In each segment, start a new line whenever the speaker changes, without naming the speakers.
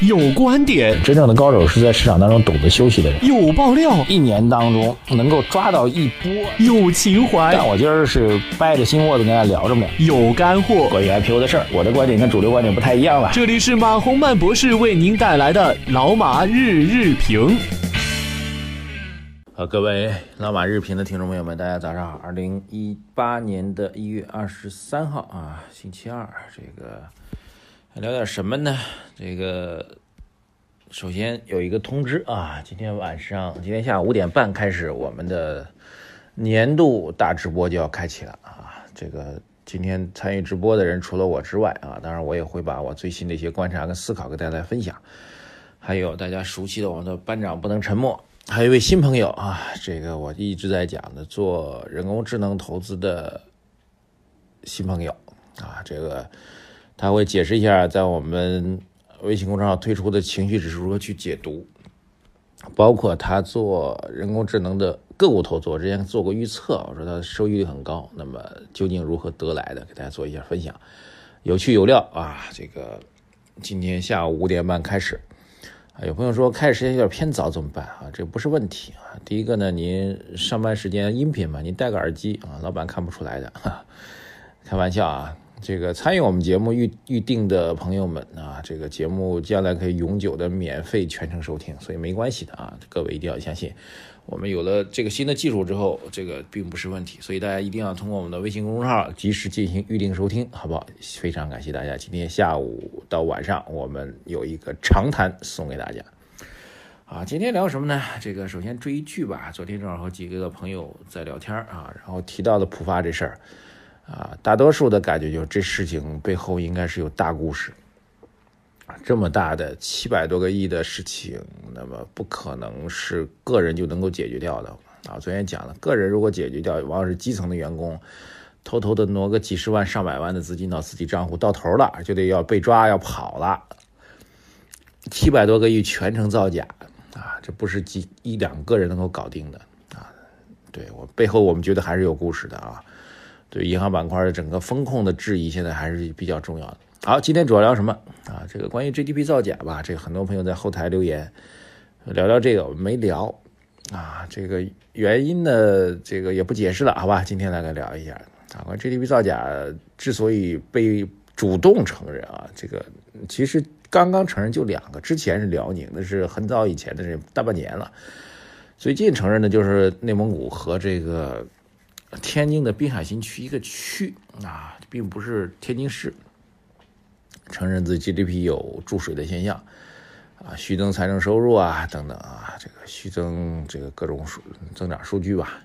有观点，
真正的高手是在市场当中懂得休息的人。
有爆料，
一年当中能够抓到一波。
有情怀，
但我今儿是掰着心窝子跟大家聊着呢。
有干货，
关于 IPO 的事儿，我的观点跟主流观点不太一样了。
这里是马洪曼博士为您带来的老马日日评。
好，各位老马日评的听众朋友们，大家早上好。二零一八年的一月二十三号啊，星期二，这个。聊点什么呢？这个首先有一个通知啊，今天晚上，今天下午五点半开始，我们的年度大直播就要开启了啊。这个今天参与直播的人除了我之外啊，当然我也会把我最新的一些观察跟思考跟大家分享。还有大家熟悉的我们的班长不能沉默，还有一位新朋友啊，这个我一直在讲的做人工智能投资的新朋友啊，这个。他会解释一下，在我们微信公众号推出的情绪指数如何去解读，包括他做人工智能的个股投资，我之前做过预测，我说他收益率很高，那么究竟如何得来的，给大家做一下分享，有趣有料啊！这个今天下午五点半开始，啊，有朋友说开始时间有点偏早怎么办啊？这不是问题啊。第一个呢，您上班时间音频嘛，您戴个耳机啊，老板看不出来的，开玩笑啊。这个参与我们节目预预定的朋友们啊，这个节目将来可以永久的免费全程收听，所以没关系的啊，各位一定要相信，我们有了这个新的技术之后，这个并不是问题，所以大家一定要通过我们的微信公众号及时进行预定收听，好不好？非常感谢大家，今天下午到晚上我们有一个长谈送给大家。啊，今天聊什么呢？这个首先追剧吧，昨天正好和几个朋友在聊天啊，然后提到了普发这事儿。啊，大多数的感觉就是这事情背后应该是有大故事。这么大的七百多个亿的事情，那么不可能是个人就能够解决掉的啊。昨天讲了，个人如果解决掉，往往是基层的员工偷偷的挪个几十万、上百万的资金到自己账户，到头了就得要被抓要跑了。七百多个亿全程造假啊，这不是几一两个人能够搞定的啊。对我背后，我们觉得还是有故事的啊。对银行板块的整个风控的质疑，现在还是比较重要的。好，今天主要聊什么啊？这个关于 GDP 造假吧，这个很多朋友在后台留言，聊聊这个我们没聊啊。这个原因呢，这个也不解释了，好吧？今天来来聊一下啊。关于 GDP 造假之所以被主动承认啊，这个其实刚刚承认就两个，之前是辽宁，那是很早以前的这大半年了。最近承认的就是内蒙古和这个。天津的滨海新区一个区啊，并不是天津市承认自 GDP 有注水的现象啊，虚增财政收入啊等等啊，这个虚增这个各种数增长数据吧？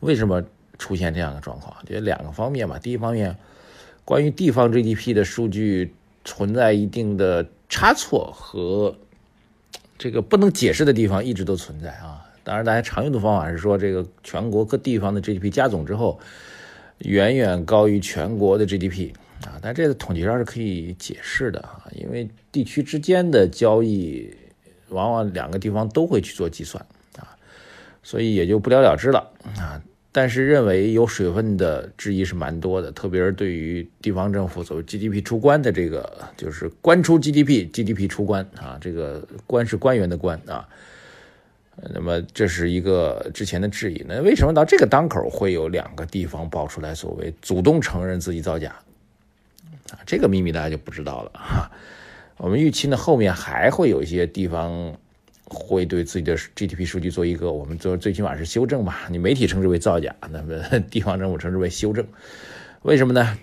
为什么出现这样的状况？就两个方面吧。第一方面，关于地方 GDP 的数据存在一定的差错和这个不能解释的地方，一直都存在啊。当然，大家常用的方法是说，这个全国各地方的 GDP 加总之后，远远高于全国的 GDP 啊。但这个统计上是可以解释的啊，因为地区之间的交易，往往两个地方都会去做计算啊，所以也就不了了之了啊。但是认为有水分的质疑是蛮多的，特别是对于地方政府所谓 GDP 出关的这个，就是关出 GDP，GDP 出关啊，这个关是官员的关啊。那么这是一个之前的质疑，那为什么到这个当口会有两个地方爆出来所谓主动承认自己造假啊？这个秘密大家就不知道了哈。我们预期呢后面还会有一些地方会对自己的 GDP 数据做一个我们做最起码是修正吧？你媒体称之为造假，那么地方政府称之为修正，为什么呢？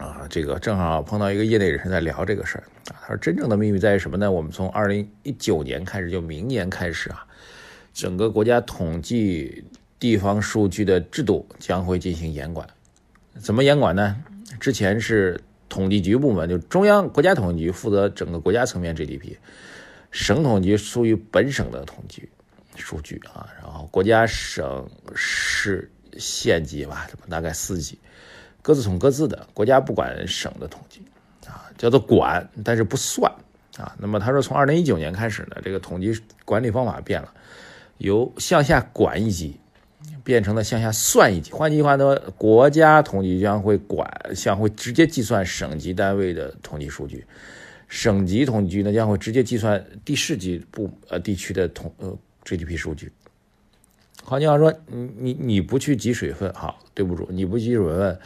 啊，这个正好碰到一个业内人士在聊这个事儿啊。他说，真正的秘密在于什么呢？我们从二零一九年开始，就明年开始啊，整个国家统计地方数据的制度将会进行严管。怎么严管呢？之前是统计局部门，就中央国家统计局负责整个国家层面 GDP，省统计局属于本省的统计数据啊。然后国家、省、市、县级吧，大概四级。各自统各自的，国家不管省的统计，啊，叫做管，但是不算，啊。那么他说，从二零一九年开始呢，这个统计管理方法变了，由向下管一级，变成了向下算一级。换句话说，国家统计将会管，将会直接计算省级单位的统计数据，省级统计局呢将会直接计算地市级部呃地区的统呃 GDP 数据。换句话说，你你你不去挤水分，好，对不住，你不挤水分，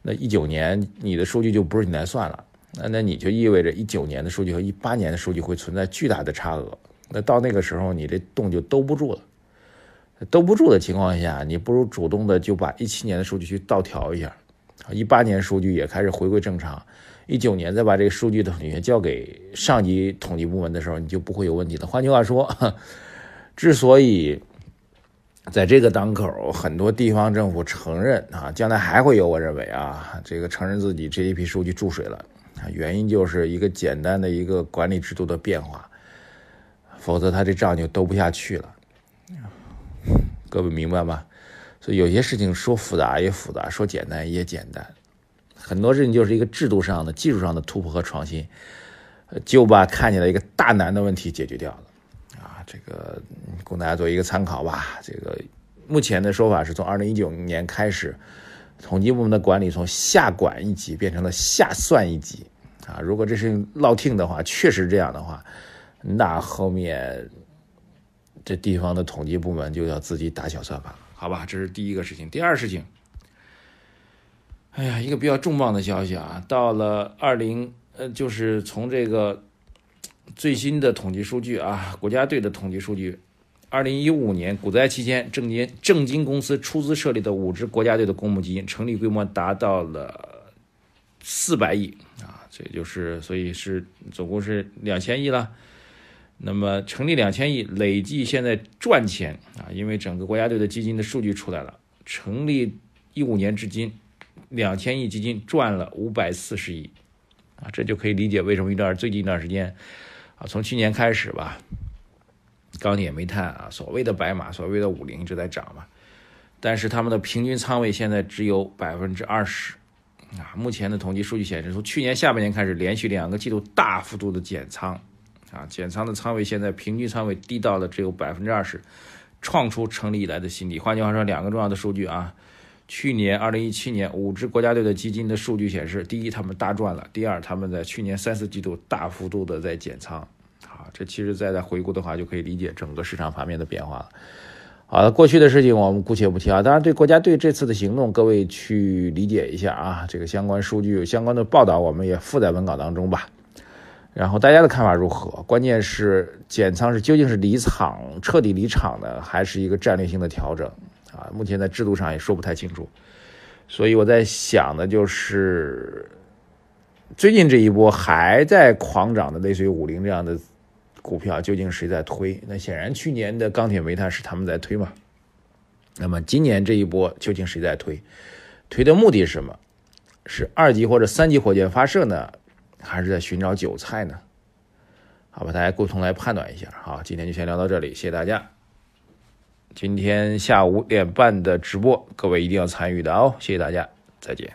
那一九年你的数据就不是你来算了，那那你就意味着一九年的数据和一八年的数据会存在巨大的差额，那到那个时候你这洞就兜不住了。兜不住的情况下，你不如主动的就把一七年的数据去倒调一下，一八年数据也开始回归正常，一九年再把这个数据的统计权交给上级统计部门的时候，你就不会有问题了。换句话说，之所以在这个当口，很多地方政府承认啊，将来还会有，我认为啊，这个承认自己 GDP 数据注水了，原因就是一个简单的一个管理制度的变化，否则他这账就兜不下去了。各位明白吗？所以有些事情说复杂也复杂，说简单也简单。很多事情就是一个制度上的、技术上的突破和创新，就把看起来一个大难的问题解决掉了。这个供大家做一个参考吧。这个目前的说法是从二零一九年开始，统计部门的管理从下管一级变成了下算一级。啊，如果这事情落听的话，确实这样的话，那后面。这地方的统计部门就要自己打小算盘了，好吧？这是第一个事情。第二事情，哎呀，一个比较重磅的消息啊！到了二零，呃，就是从这个最新的统计数据啊，国家队的统计数据，二零一五年股灾期间，证金证金公司出资设立的五支国家队的公募基金成立规模达到了四百亿啊，这就是所以是总共是两千亿了。那么成立两千亿，累计现在赚钱啊！因为整个国家队的基金的数据出来了，成立一五年至今，两千亿基金赚了五百四十亿，啊，这就可以理解为什么一段最近一段时间，啊，从去年开始吧，钢铁、煤炭啊，所谓的白马，所谓的五零一直在涨嘛，但是他们的平均仓位现在只有百分之二十，啊，目前的统计数据显示，从去年下半年开始，连续两个季度大幅度的减仓。啊，减仓的仓位现在平均仓位低到了只有百分之二十，创出成立以来的新低。换句话说，两个重要的数据啊，去年二零一七年五支国家队的基金的数据显示，第一他们大赚了，第二他们在去年三四季度大幅度的在减仓。好，这其实再再回顾的话，就可以理解整个市场盘面的变化了。好了，过去的事情我们姑且不提啊。当然，对国家队这次的行动，各位去理解一下啊。这个相关数据、相关的报道，我们也附在文稿当中吧。然后大家的看法如何？关键是减仓是究竟是离场彻底离场呢，还是一个战略性的调整啊？目前在制度上也说不太清楚，所以我在想的就是，最近这一波还在狂涨的类似于五菱这样的股票，究竟谁在推？那显然去年的钢铁煤炭是他们在推嘛？那么今年这一波究竟谁在推？推的目的是什么？是二级或者三级火箭发射呢？还是在寻找韭菜呢？好吧，大家共同来判断一下。好，今天就先聊到这里，谢谢大家。今天下午五点半的直播，各位一定要参与的哦，谢谢大家，再见。